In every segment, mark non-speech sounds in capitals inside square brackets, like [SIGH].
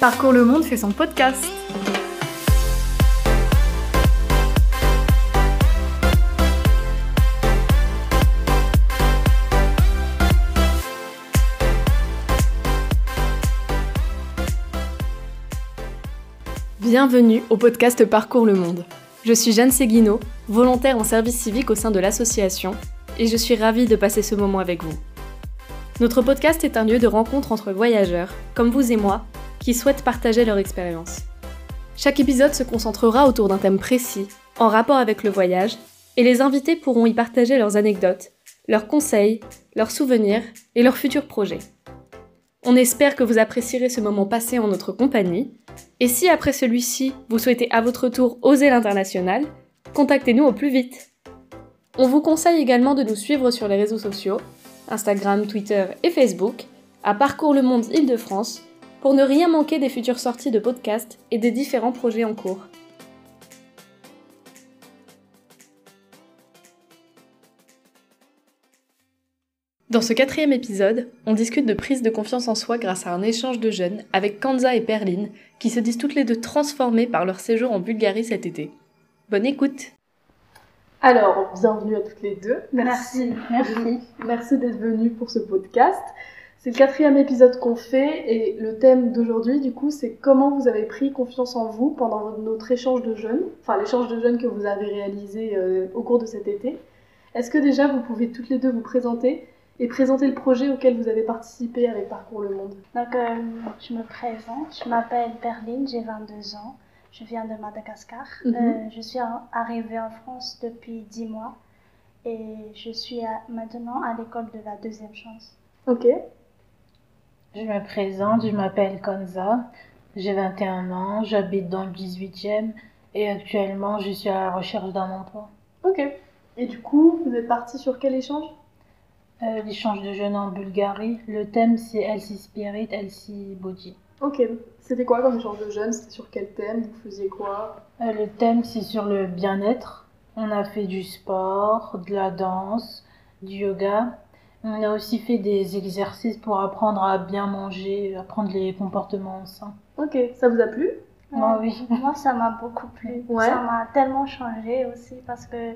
Parcours le Monde fait son podcast. Bienvenue au podcast Parcours le Monde. Je suis Jeanne Seguino, volontaire en service civique au sein de l'association, et je suis ravie de passer ce moment avec vous. Notre podcast est un lieu de rencontre entre voyageurs, comme vous et moi, qui souhaitent partager leur expérience. Chaque épisode se concentrera autour d'un thème précis, en rapport avec le voyage, et les invités pourront y partager leurs anecdotes, leurs conseils, leurs souvenirs et leurs futurs projets. On espère que vous apprécierez ce moment passé en notre compagnie, et si après celui-ci, vous souhaitez à votre tour oser l'international, contactez-nous au plus vite. On vous conseille également de nous suivre sur les réseaux sociaux Instagram, Twitter et Facebook, à Parcours le Monde Île-de-France, pour ne rien manquer des futures sorties de podcasts et des différents projets en cours. Dans ce quatrième épisode, on discute de prise de confiance en soi grâce à un échange de jeunes avec Kanza et Perline, qui se disent toutes les deux transformées par leur séjour en Bulgarie cet été. Bonne écoute alors, bienvenue à toutes les deux. Merci. Merci. Merci d'être venues pour ce podcast. C'est le quatrième épisode qu'on fait et le thème d'aujourd'hui, du coup, c'est comment vous avez pris confiance en vous pendant notre échange de jeunes, enfin l'échange de jeunes que vous avez réalisé euh, au cours de cet été. Est-ce que déjà vous pouvez toutes les deux vous présenter et présenter le projet auquel vous avez participé avec Parcours le Monde? Donc, euh, je me présente, je m'appelle Perline, j'ai 22 ans. Je viens de Madagascar. Mhm. Euh, je suis arrivée en France depuis 10 mois et je suis maintenant à l'école de la deuxième chance. Ok. Je me présente, je m'appelle Konza, j'ai 21 ans, j'habite dans le 18e et actuellement je suis à la recherche d'un emploi. Ok. Et du coup, vous êtes parti sur quel échange? Euh, L'échange de jeunes en Bulgarie. Le thème c'est Elsie Spirit, Elsie Body. Ok. C'était quoi comme échange de jeunes? C'était sur quel thème? Vous faisiez quoi? Euh, Le thème c'est sur le bien-être. On a fait du sport, de la danse, du yoga. On a aussi fait des exercices pour apprendre à bien manger, apprendre les comportements sains. Ok, ça vous a plu? Moi, oui. [LAUGHS] Moi, ça m'a beaucoup plu. Ouais. Ça m'a tellement changé aussi parce que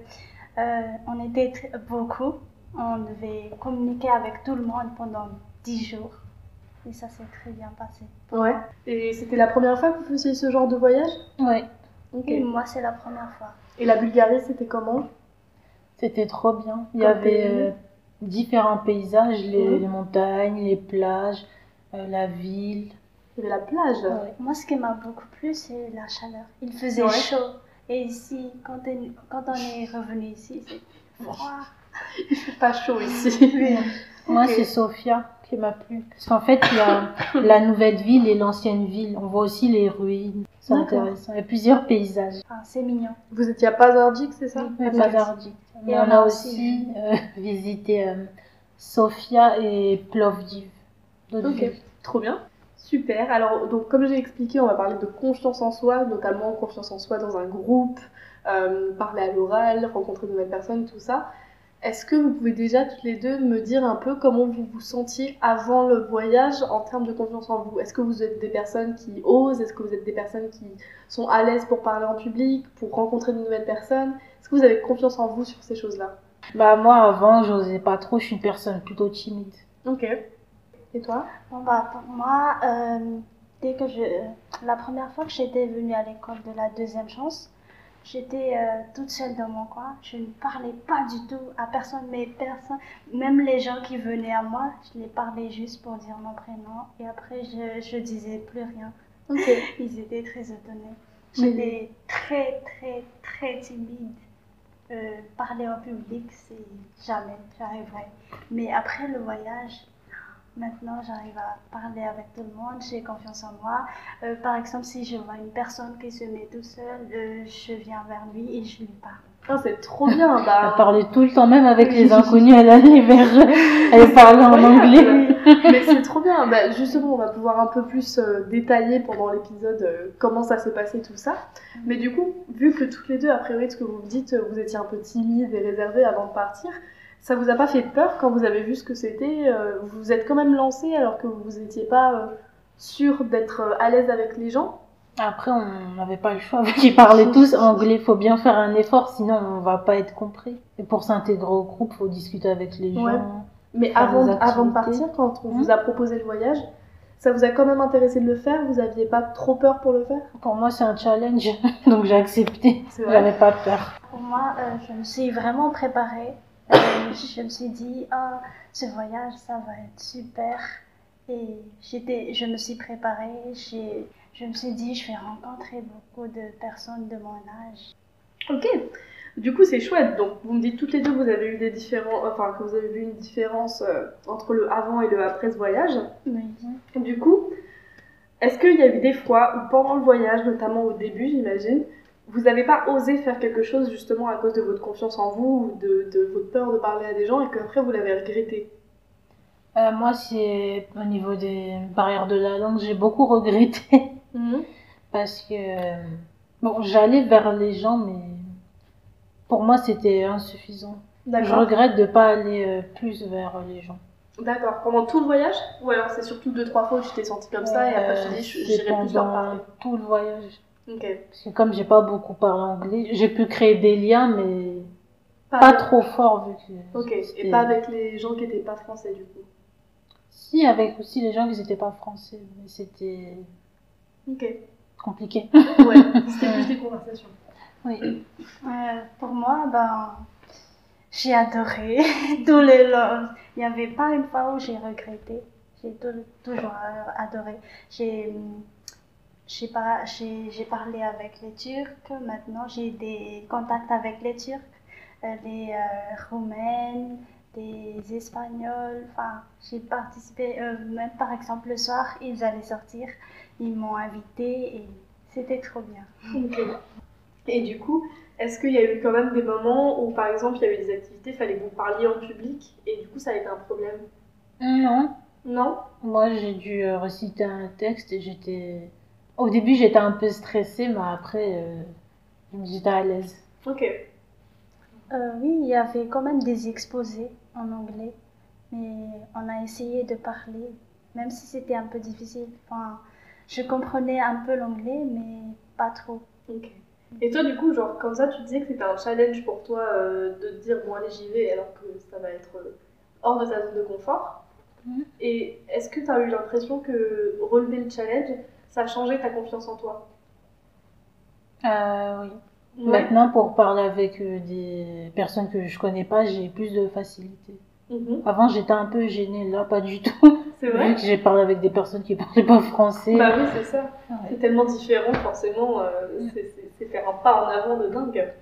euh, on était beaucoup. On devait communiquer avec tout le monde pendant 10 jours. Et ça s'est très bien passé. Ouais. Et c'était la première fois que vous faisiez ce genre de voyage? Oui, Ok. Et moi, c'est la première fois. Et la Bulgarie, c'était comment? C'était trop bien. Il y avait euh, différents paysages, les, Mhm. les montagnes, les plages, euh, la ville. La plage. Ouais. Moi, ce qui m'a beaucoup plu, c'est la chaleur. Il faisait Ouais. chaud. Et ici, quand on, quand on est revenu ici, c'est froid. Il fait pas chaud ici. [LAUGHS] Moi, c'est Sofia qui m'a plu. Parce qu'en fait, il y a [COUGHS] la nouvelle ville et l'ancienne ville. On voit aussi les ruines. C'est intéressant. Il y a plusieurs paysages. Enfin, c'est mignon. Vous étiez à Pazardzhik, c'est ça? Pas d'Ardic. Mais Et on on a aussi euh, [LAUGHS] visité euh, Sofia et Plovdiv. Ok, villes. trop bien. Super. Alors, donc, comme j'ai expliqué, on va parler de confiance en soi, notamment confiance en soi dans un groupe, euh, parler à l'oral, rencontrer de nouvelles personnes, tout ça. Est-ce que vous pouvez déjà toutes les deux me dire un peu comment vous vous sentiez avant le voyage en termes de confiance en vous? Est-ce que vous êtes des personnes qui osent? Est-ce que vous êtes des personnes qui sont à l'aise pour parler en public, pour rencontrer de nouvelles personnes? Est-ce que vous avez confiance en vous sur ces choses-là? Bah, moi, avant, j'osais pas trop. Je suis une personne plutôt timide. Ok. Et toi? Bon, bah, pour moi, euh, dès que je. La première fois que j'étais venue à l'école de la deuxième chance, j'étais euh, toute seule dans mon coin. Je ne parlais pas du tout à personne, mais personne, même les gens qui venaient à moi, je les parlais juste pour dire mon prénom. Et après, je, je disais plus rien. Ok. [LAUGHS] Ils étaient très étonnés. J'étais très, très, très timide. Euh, parler en public, c'est jamais, j'arriverai. Mais après le voyage, maintenant j'arrive à parler avec tout le monde, j'ai confiance en moi. Euh, par exemple, si je vois une personne qui se met tout seul, euh, je viens vers lui et je lui parle. Ah, c'est trop bien. [LAUGHS] Bah, Elle parlait tout le temps, même avec les [LAUGHS] inconnus, elle allait vers eux. Elle parlait en anglais. [LAUGHS] Mais c'est trop bien. Bah, justement, on va pouvoir un peu plus euh, détailler pendant l'épisode euh, comment ça s'est passé tout ça. Mais du coup, vu que toutes les deux, a priori, de ce que vous me dites, vous étiez un peu timide et réservée avant de partir, ça vous a pas fait peur quand vous avez vu ce que c'était euh, Vous vous êtes quand même lancé alors que vous n'étiez pas euh, sûr d'être euh, à l'aise avec les gens? Après, on n'avait pas le choix, vu qu'ils parlaient [LAUGHS] tous anglais. Il faut bien faire un effort, sinon on va pas être compris. Et pour s'intégrer au groupe, faut discuter avec les Ouais. gens. Mais avant, avant de partir, quand on vous a proposé le voyage, ça vous a quand même intéressé de le faire? Vous aviez pas trop peur pour le faire? Pour moi, c'est un challenge, [LAUGHS] donc j'ai accepté. J'avais pas peur. Pour moi, euh, je me suis vraiment préparée. Euh, je me suis dit, ah, ce voyage, ça va être super. Et j'étais, je me suis préparée. J'ai, je me suis dit, je vais rencontrer beaucoup de personnes de mon âge. Ok. Du coup, c'est chouette. Donc, vous me dites toutes les deux, vous avez eu des différents, enfin, que vous avez vu une différence euh, entre le avant et le après ce voyage. Oui. Du coup, est-ce qu'il y a eu des fois où pendant le voyage, notamment au début, j'imagine, vous n'avez pas osé faire quelque chose justement à cause de votre confiance en vous ou de, de votre peur de parler à des gens et qu'après vous l'avez regretté? Euh, moi, c'est au niveau des barrières de la langue, j'ai beaucoup regretté. [LAUGHS] Parce que, euh, bon, j'allais vers les gens, mais pour moi, c'était insuffisant. Je D'accord. regrette de pas aller euh, plus vers les gens. D'accord. Pendant tout le voyage? Ou alors c'est surtout deux, trois fois où tu t'es sentie comme ça et après dis, je- Euh, c'est j'irai plus leur parler? tout le voyage. Parce que comme j'ai pas beaucoup parlé anglais, j'ai pu créer des liens, mais Pas, pas avec- trop fort vu que. Ok. Et pas avec les gens qui n'étaient pas français du coup. Si, avec aussi les gens qui n'étaient pas français, mais c'était Ok. compliqué. Ouais. [LAUGHS] C'était plus des conversations. Oui. Euh, pour moi, ben, j'ai adoré [LAUGHS] tous les langues. Il n'y avait pas une fois où j'ai regretté. J'ai tou- toujours euh, adoré. J'ai, j'ai j'ai parlé avec les Turcs. Maintenant, j'ai des contacts avec les Turcs, euh, les euh, Roumaines, des Espagnols. Enfin, j'ai participé. euh, même par exemple le soir, ils allaient sortir. Ils m'ont invité et c'était trop bien. Et du coup, est-ce qu'il y a eu quand même des moments où, par exemple, il y avait des activités, il fallait que vous parliez en public, et du coup, ça a été un problème? Non, Non? Moi j'ai dû reciter un texte et j'étais. Au début j'étais un peu stressée, mais après euh, j'étais à l'aise. Ok. Euh, oui, il y avait quand même des exposés en anglais, mais on a essayé de parler, même si c'était un peu difficile. Enfin, je comprenais un peu l'anglais, mais pas trop. Ok. Et toi, du coup, genre, comme ça, tu disais que c'était un challenge pour toi euh, de te dire, bon, allez, j'y vais, alors que ça va être euh, hors de ta zone de confort. Mhm. Et est-ce que tu as eu l'impression que relever le challenge, ça a changé ta confiance en toi Euh, oui. Ouais. Maintenant, pour parler avec euh, des personnes que je connais pas, j'ai plus de facilité. Mhm. Avant, j'étais un peu gênée, là, pas du tout. C'est Vu vrai que j'ai parlé avec des personnes qui parlaient pas français. Bah oui, c'est ça. Ouais. C'est tellement différent, forcément, euh, c'est faire un pas en avant de dingue.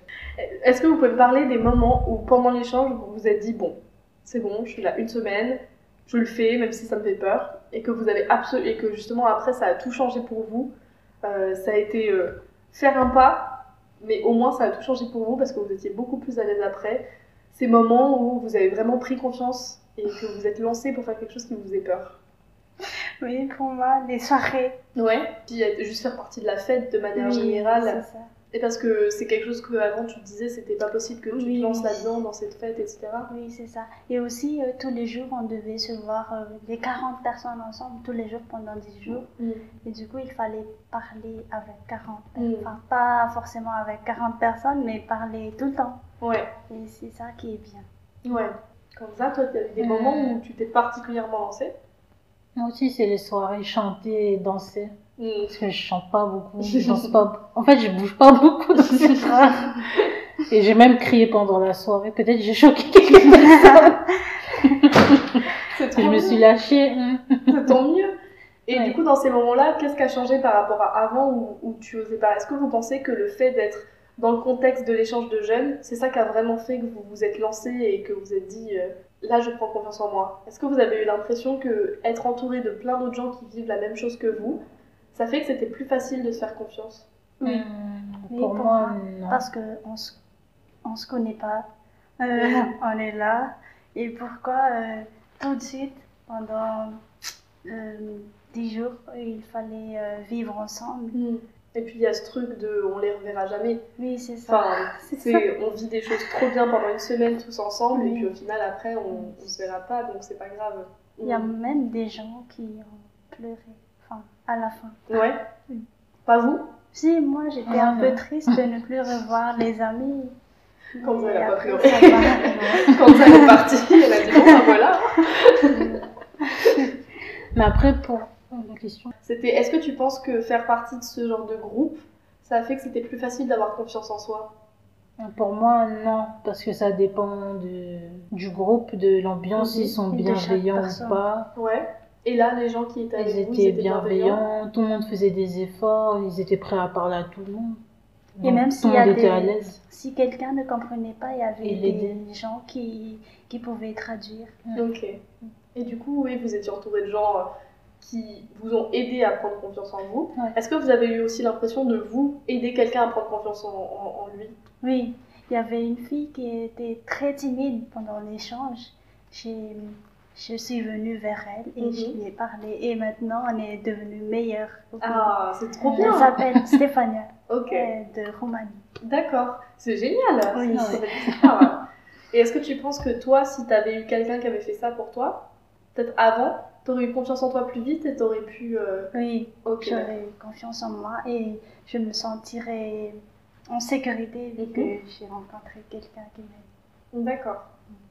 Est-ce que vous pouvez me parler des moments où, pendant l'échange, vous vous êtes dit, bon, c'est bon, je suis là une semaine, je le fais, même si ça me fait peur, et que vous avez absolument, et que justement après, ça a tout changé pour vous. Euh, ça a été euh, faire un pas, mais au moins ça a tout changé pour vous parce que vous étiez beaucoup plus à l'aise après. Ces moments où vous avez vraiment pris confiance et que vous êtes lancé pour faire quelque chose qui vous faisait peur. Oui, pour moi, les soirées. Ouais. Puis juste faire partie de la fête de manière oui, générale. c'est ça. Et parce que c'est quelque chose que avant tu te disais c'était pas possible que tu Oui, te lances oui. là-dedans dans cette fête etc. Oui, c'est ça. Et aussi, euh, tous les jours, on devait se voir euh, les 40 personnes ensemble, tous les jours pendant 10 jours. Et du coup, il fallait parler avec 40 Mm. Enfin, pas forcément avec 40 personnes, mais parler tout le temps. Ouais. Et c'est ça qui est bien. Ouais. Comme ça, toi, il y avait des Mm. moments où tu t'es particulièrement lancé. Moi aussi, c'est les soirées chanter et danser. Parce que je chante pas beaucoup, [LAUGHS] je danse pas. En fait, je bouge pas beaucoup. [LAUGHS] Et j'ai même crié pendant la soirée. Peut-être j'ai choqué quelques personnes. [LAUGHS] Je me suis lâchée. C'est tant mieux. Et Ouais. du coup, dans ces moments-là, qu'est-ce qui a changé par rapport à avant où, où tu osais pas? Est-ce que vous pensez que le fait d'être dans le contexte de l'échange de jeunes, c'est ça qui a vraiment fait que vous vous êtes lancé et que vous vous êtes dit euh, là, je prends confiance en moi? Est-ce que vous avez eu l'impression que être entouré de plein d'autres gens qui vivent la même chose que vous, ça fait que c'était plus facile de se faire confiance Oui. Oui, Pour pour moi, moi, non. Parce qu'on se, on se connaît pas. Euh, [LAUGHS] on est là. Et pourquoi euh, tout de suite, pendant euh, 10 jours, il fallait euh, vivre ensemble? Et puis il y a ce truc de on les reverra jamais. Oui, c'est ça. Enfin, [LAUGHS] C'est c'est, on vit des choses trop bien pendant une semaine tous ensemble et puis au final après on, on se verra pas donc c'est pas grave. Il y a même des gens qui ont pleuré. À la fin. Ouais. Pas vous Si, moi j'étais Ah, un peu triste de ne plus revoir les amis. Quand elle a pas va. [LAUGHS] Quand elle est partie, elle a dit bon, ben voilà. [LAUGHS] Mais après, pour la question. C'était, est-ce que tu penses que faire partie de ce genre de groupe, ça a fait que c'était plus facile d'avoir confiance en soi? Pour moi, non, parce que ça dépend de, du groupe, de l'ambiance, Mhm. ils sont bienveillants ou pas. Ouais. Et là, les gens qui étaient avec Ils vous, étaient bienveillants, tout le monde faisait des efforts, ils étaient prêts à parler à tout le monde. Et Donc, même le y a des- à l'aise. Si quelqu'un ne comprenait pas, il y avait des gens qui, qui pouvaient traduire. Ok. Et du coup, oui, vous étiez entouré de gens euh, qui vous ont aidé à prendre confiance en vous. Ouais. Est-ce que vous avez eu aussi l'impression de vous aider quelqu'un à prendre confiance en, en- en lui? Oui, il y avait une fille qui était très timide pendant l'échange. J'ai- Je suis venue vers elle et je Mhm. lui ai parlé. Et maintenant, on est devenus meilleurs. Ah, c'est trop Elle bien. s'appelle [LAUGHS] Stéphania, Ok. euh, de Roumanie. D'accord, c'est génial. Oui. Et est-ce que tu penses que toi, si tu avais eu quelqu'un qui avait fait ça pour toi, peut-être avant, t'aurais eu confiance en toi plus vite et t'aurais pu. euh, Oui, Ok. j'aurais confiance en moi et je me sentirais en sécurité vu Mhm. que j'ai rencontré quelqu'un qui m'aide. D'accord.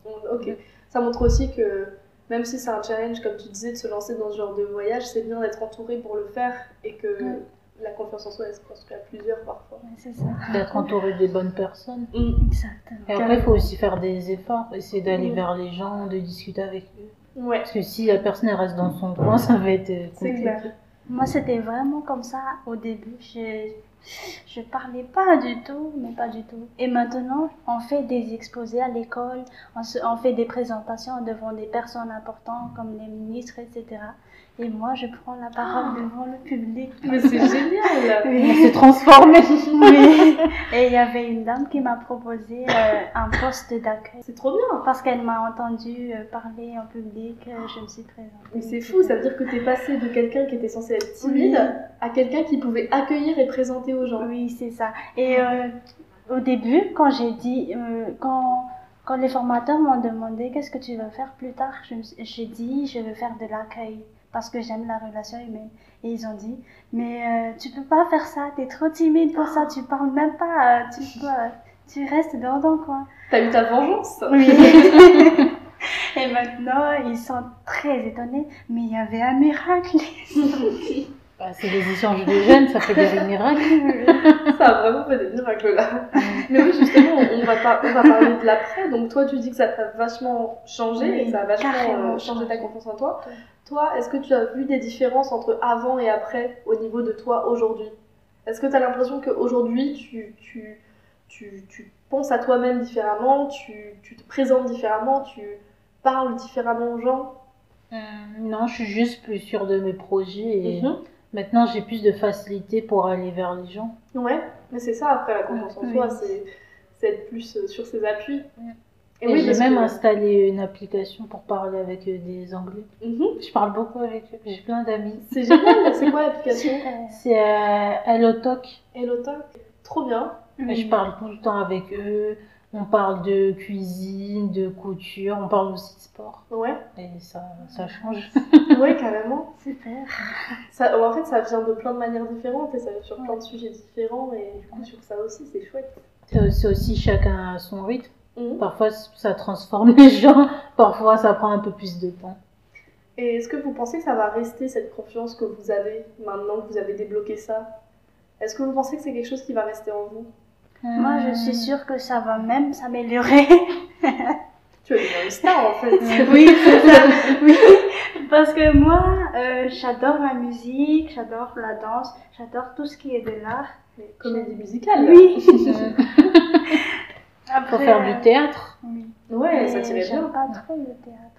Ok. Ça montre aussi que même si c'est un challenge, comme tu disais, de se lancer dans ce genre de voyage, c'est bien d'être entouré pour le faire et que la confiance en soi, elle se construit à plusieurs parfois. C'est ça. D'être entouré des bonnes personnes. Exactement. Et après, il faut aussi faire des efforts, essayer d'aller Mhm. vers les gens, de discuter avec eux. Ouais, Parce que si la personne elle reste dans son coin, ça va être euh, c'est compliqué. clair. Moi, c'était vraiment comme ça au début. Je je parlais pas du tout, mais pas du tout. Et maintenant, on fait des exposés à l'école, on, on fait des présentations devant des personnes importantes comme les ministres, etc. Et moi, je prends la parole devant le public. Mais c'est génial [LAUGHS] On s'est transformé. Oui. Et il y avait une dame qui m'a proposé euh, un poste d'accueil. C'est trop bien Parce qu'elle m'a entendu euh, parler en public, euh, je me suis présentée. Mais c'est fou, ça veut dire que t'es passé de quelqu'un qui était censé être timide Oui. à quelqu'un qui pouvait accueillir et présenter aux gens. Oui, c'est ça. Et euh, au début, quand j'ai dit, euh, quand, quand les formateurs m'ont demandé qu'est-ce que tu veux faire plus tard, j'ai dit je veux faire de l'accueil parce que j'aime la relation humaine. Et ils ont dit mais euh, tu peux pas faire ça, t'es trop timide pour ça, tu parles même pas, euh, tu, [LAUGHS] tu restes dans ton coin. T'as eu ta vengeance? Oui. [LAUGHS] Et maintenant, ils sont très étonnés, mais il y avait un miracle. [LAUGHS] Bah, c'est des échanges de jeunes, ça fait des miracles. [LAUGHS] Ça a vraiment fait des miracles là. Mais oui, justement, on va, par- on va parler de l'après. Donc toi, tu dis que ça t'a vachement changé et ça a vachement euh, changé ta confiance en toi. Oui. Toi, est-ce que tu as vu des différences entre avant et après au niveau de toi aujourd'hui? Est-ce que tu as l'impression qu'aujourd'hui, tu, tu, tu, tu penses à toi-même différemment, tu, tu te présentes différemment, tu parles différemment aux gens? Euh, non, je suis juste plus sûre de mes projets et Mhm. Maintenant j'ai plus de facilité pour aller vers les gens. Ouais, mais c'est ça après la confiance en soi, c'est c'est être plus euh, sur ses appuis. Et, oui, j'ai même que- installé une application pour parler avec euh, des Anglais. Mhm. Je parle beaucoup avec eux, j'ai plein d'amis. C'est génial, [LAUGHS] c'est quoi l'application? C'est euh, HelloTalk. Hello Talk. Trop bien. Et Je parle tout le temps avec eux. On parle de cuisine, de couture, on parle aussi de sport. Ouais, Et ça, ça change. [LAUGHS] ouais, carrément. Super. Ça, en fait, ça vient de plein de manières différentes et ça vient sur plein de sujets différents et du coup, sur ça aussi, c'est chouette. C'est c'est aussi chacun à son rythme. Mhm. Parfois ça transforme [LAUGHS] les gens, parfois ça prend un peu plus de temps. Et est-ce que vous pensez que ça va rester cette confiance que vous avez maintenant que vous avez débloqué ça? Est-ce que vous pensez que c'est quelque chose qui va rester en vous? Moi, je suis sûre que ça va même s'améliorer. [LAUGHS] Tu es une star en fait. [LAUGHS] oui, c'est ça. Oui, parce que moi, euh, j'adore la musique, j'adore la danse, j'adore tout ce qui est de l'art. Comédie musicale. Oui. [LAUGHS] Pour faire du théâtre. Oui. Ouais, ça tirait J'aime bien. pas trop le théâtre.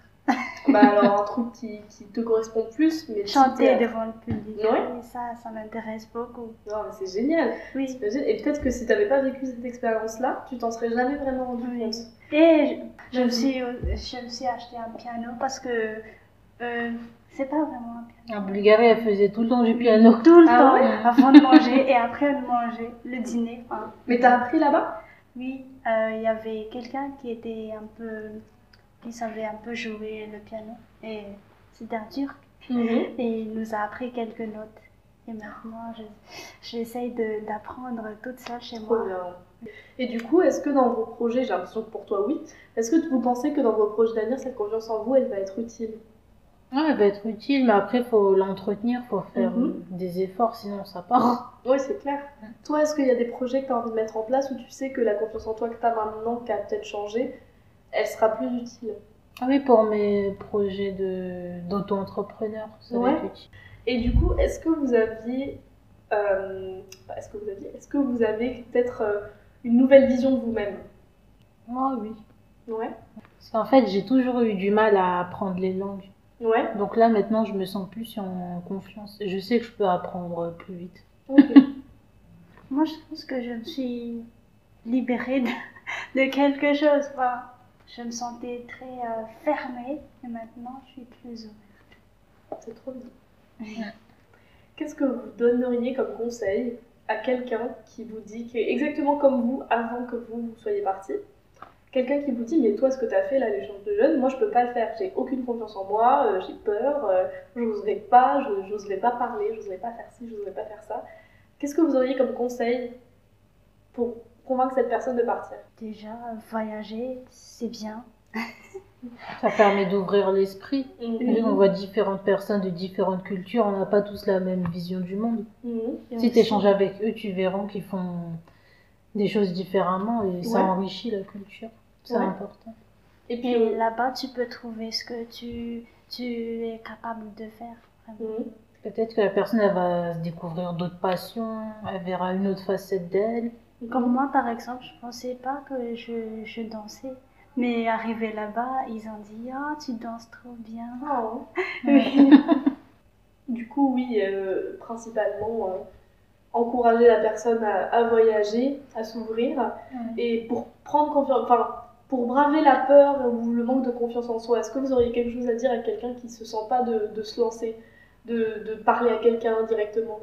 Bah alors un truc qui, qui te correspond plus, mais Chanter devant le public, Ouais. oui, ça, ça m'intéresse beaucoup. Non, mais c'est génial. Oui. Et peut-être que si t'avais pas vécu cette expérience-là, tu t'en serais jamais vraiment rendu Oui. compte. Et je, je me suis, je me suis acheté un piano parce que euh, c'est pas vraiment un piano. En Bulgarie, elle faisait tout le temps du piano. Tout le Ah temps, ouais? avant de manger et après de manger, le dîner. enfin, Mais t'as appris là-bas? Oui, euh, il y avait quelqu'un qui était un peu, qui savait un peu jouer le piano et c'était un turc et il nous a appris quelques notes Et maintenant, je- j'essaye de- d'apprendre toute seule chez Trop moi. bien. Et du coup, est-ce que dans vos projets, j'ai l'impression que pour toi, oui, est-ce que vous pensez que dans vos projets d'avenir, cette confiance en vous, elle va être utile? Ouais, elle va être utile, mais après, faut l'entretenir, faut faire Mhm. des efforts, sinon ça part. Oui, c'est clair. Toi, est-ce qu'il y a des projets que tu as envie de mettre en place où tu sais que la confiance en toi que tu as maintenant, qui a peut-être changé, elle sera plus utile Ah oui, pour mes projets de d'auto-entrepreneur, ça Ouais. va être utile. Et du coup, est-ce que vous aviez. euh, est-ce que vous aviez. Est-ce que vous avez peut-être euh, une nouvelle vision de vous-même? Ah oui. Ouais. Parce qu'en fait, j'ai toujours eu du mal à apprendre les langues. Ouais. Donc là, maintenant, je me sens plus en confiance. Je sais que je peux apprendre plus vite. Ok. [LAUGHS] Moi, je pense que je me suis libérée de, de quelque chose. Je me sentais très euh, fermée et maintenant, je suis plus ouverte. C'est trop bien. [LAUGHS] Qu'est-ce que vous donneriez comme conseil à quelqu'un qui vous dit que, exactement comme vous, avant que vous, vous soyez parti, quelqu'un qui vous dit Mais toi, ce que tu as fait là, l'échange de jeunes, moi, je peux pas le faire. J'ai aucune confiance en moi, euh, j'ai peur, euh, j'oserais pas, je- j'oserais pas parler, j'oserais pas faire ci, j'oserais pas faire ça. Qu'est-ce que vous auriez comme conseil pour convaincre cette personne de partir Déjà, voyager, c'est bien. Ça permet d'ouvrir l'esprit. Mhm. On voit différentes personnes de différentes cultures, on n'a pas tous la même vision du monde. Mhm. Et Si tu échanges avec eux, tu verras qu'ils font des choses différemment et ça enrichit la culture. C'est Ouais. important. Et puis, Et là-bas, tu peux trouver ce que tu, tu es capable de faire. Mhm. Peut-être que la personne elle va découvrir d'autres passions, elle verra une autre facette d'elle. Comme moi, par exemple, je pensais pas que je, je dansais. Mais arrivé là-bas, ils ont dit Ah, tu danses trop bien. Oh. [LAUGHS] Oui. [LAUGHS] Du coup, oui, euh, principalement euh, encourager la personne à, à voyager, à s'ouvrir, et pour prendre confiance, enfin, pour braver la peur ou le manque de confiance en soi. Est-ce que vous auriez quelque chose à dire à quelqu'un qui se sent pas de, de se lancer, de, de parler à quelqu'un directement?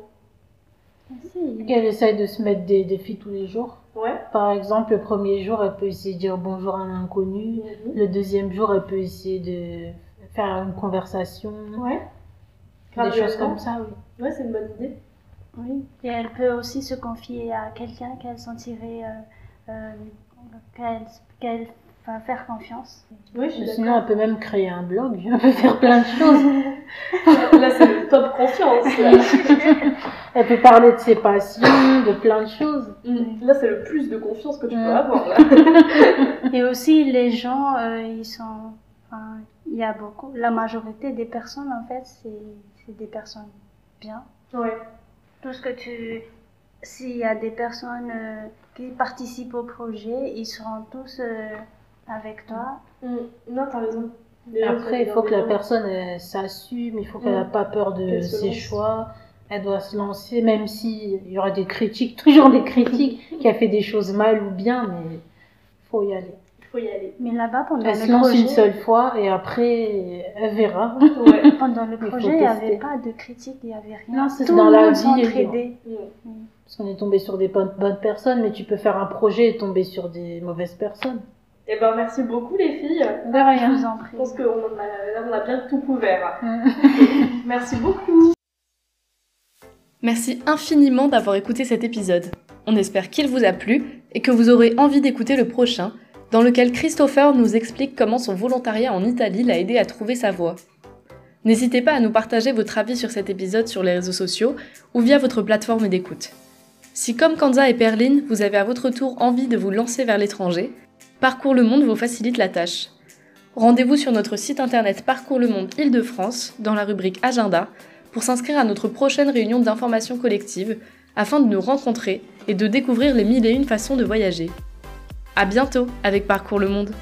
Qu'elle essaye de se mettre des défis tous les jours. Ouais. Par exemple, le premier jour, elle peut essayer de dire bonjour à un inconnu. Mhm. Le deuxième jour, elle peut essayer de faire une conversation. Ouais. Des choses comme ça, oui. Ouais, c'est une bonne idée. Oui. Et elle peut aussi se confier à quelqu'un qu'elle sentirait euh, euh, qu'elle qu'elle faire confiance. Oui, je Sinon, elle peut même créer un blog. [LAUGHS] Elle peut faire plein de choses. [LAUGHS] Là, c'est le top confiance. là. [LAUGHS] Elle peut parler de ses passions, de plein de choses. Mm. Là, c'est le plus de confiance que tu peux Mm. avoir. Là. Et aussi, les gens, euh, ils sont. Enfin, il y a beaucoup. La majorité des personnes, en fait, c'est c'est des personnes bien. Ouais. Tout ce que tu. S'il y a des personnes euh, qui participent au projet, ils seront tous euh, avec toi. Mm. Non, t'as raison. Après, il faut que la personne elle s'assume, il faut qu'elle Mm. n'a pas peur de Qu'elle se ses choix. Elle doit se lancer, même s'il y aura des critiques, [LAUGHS] toujours des critiques, [LAUGHS] qui a fait des choses mal ou bien, mais faut y aller. Il faut y aller. Mais là-bas, pendant Elle le se lance projet, une seule fois et après, elle verra. [LAUGHS] Ouais. pendant le projet, il n'y avait pas de critiques, il n'y avait rien. Non, c'est Tout dans le la monde vie. Mm. Parce qu'on est tombé sur des bonnes personnes, mais tu peux faire un projet et tomber sur des mauvaises personnes. Eh ben, merci beaucoup, les filles. De Je rien. vous en prie. Je pense qu'on a, on a bien tout couvert. [LAUGHS] Merci beaucoup. Merci infiniment d'avoir écouté cet épisode. On espère qu'il vous a plu et que vous aurez envie d'écouter le prochain, dans lequel Christopher nous explique comment son volontariat en Italie l'a aidé à trouver sa voie. N'hésitez pas à nous partager votre avis sur cet épisode sur les réseaux sociaux ou via votre plateforme d'écoute. Si comme Kanza et Perline, vous avez à votre tour envie de vous lancer vers l'étranger, Parcours le Monde vous facilite la tâche. Rendez-vous sur notre site internet Parcours le Monde Île-de-France dans la rubrique Agenda pour s'inscrire à notre prochaine réunion d'information collective afin de nous rencontrer et de découvrir les mille et une façons de voyager. À bientôt avec Parcours le Monde!